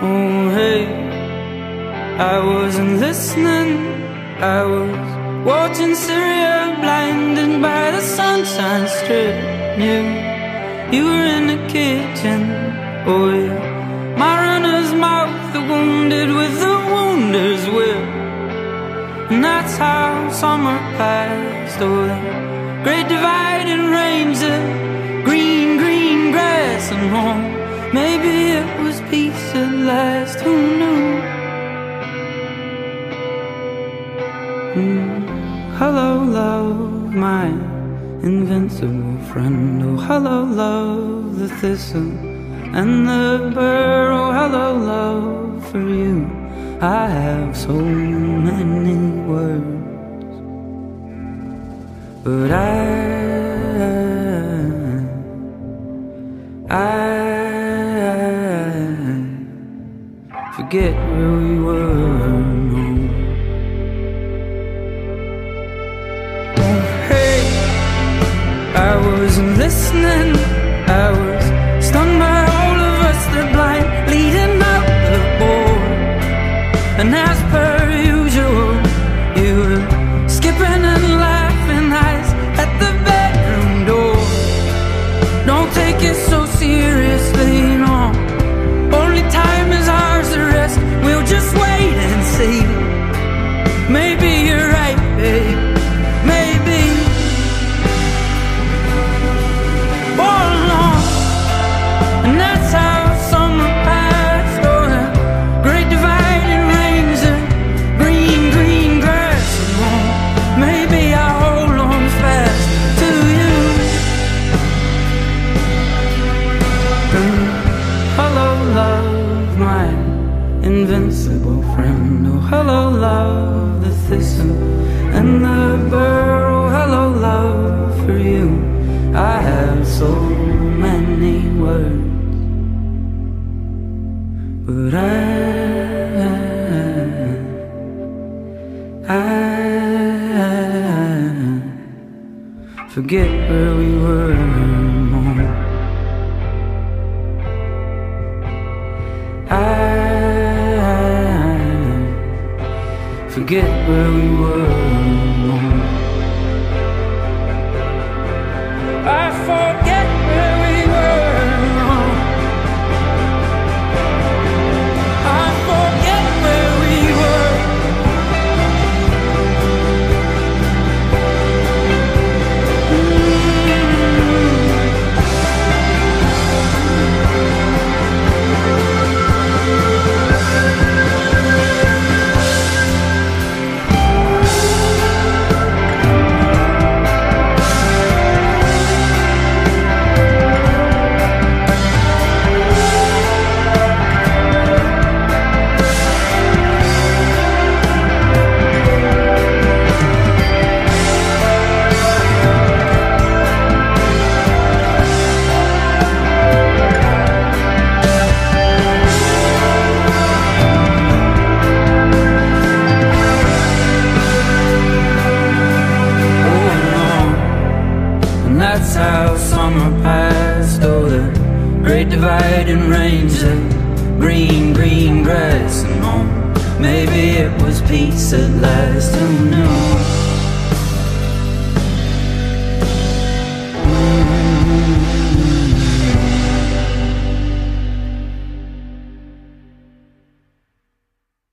Oh, hey, I wasn't listening. I was watching Syria, blinded by the sunshine strip. You, you were in the kitchen. Oh, yeah. My runner's mouth, the wounded with the wounder's will. And that's how summer passed. Oh, the great dividing range, the green, green grass and home. Maybe it was peace at last, who knew? Mm. Hello, love, my invincible friend. Oh, hello, love, the thistle and the burr. Oh, hello, love, for you. I have so many words, but I, forget where we were. Invincible friend. Oh, hello, love, the thistle and the burr. Oh, hello, love, for you. I have so many words, but I, I forget where we were. Forget where we were. That's how summer passed. Oh, the great dividing range of green, green grass and home. Maybe it was peace at last. Who knew?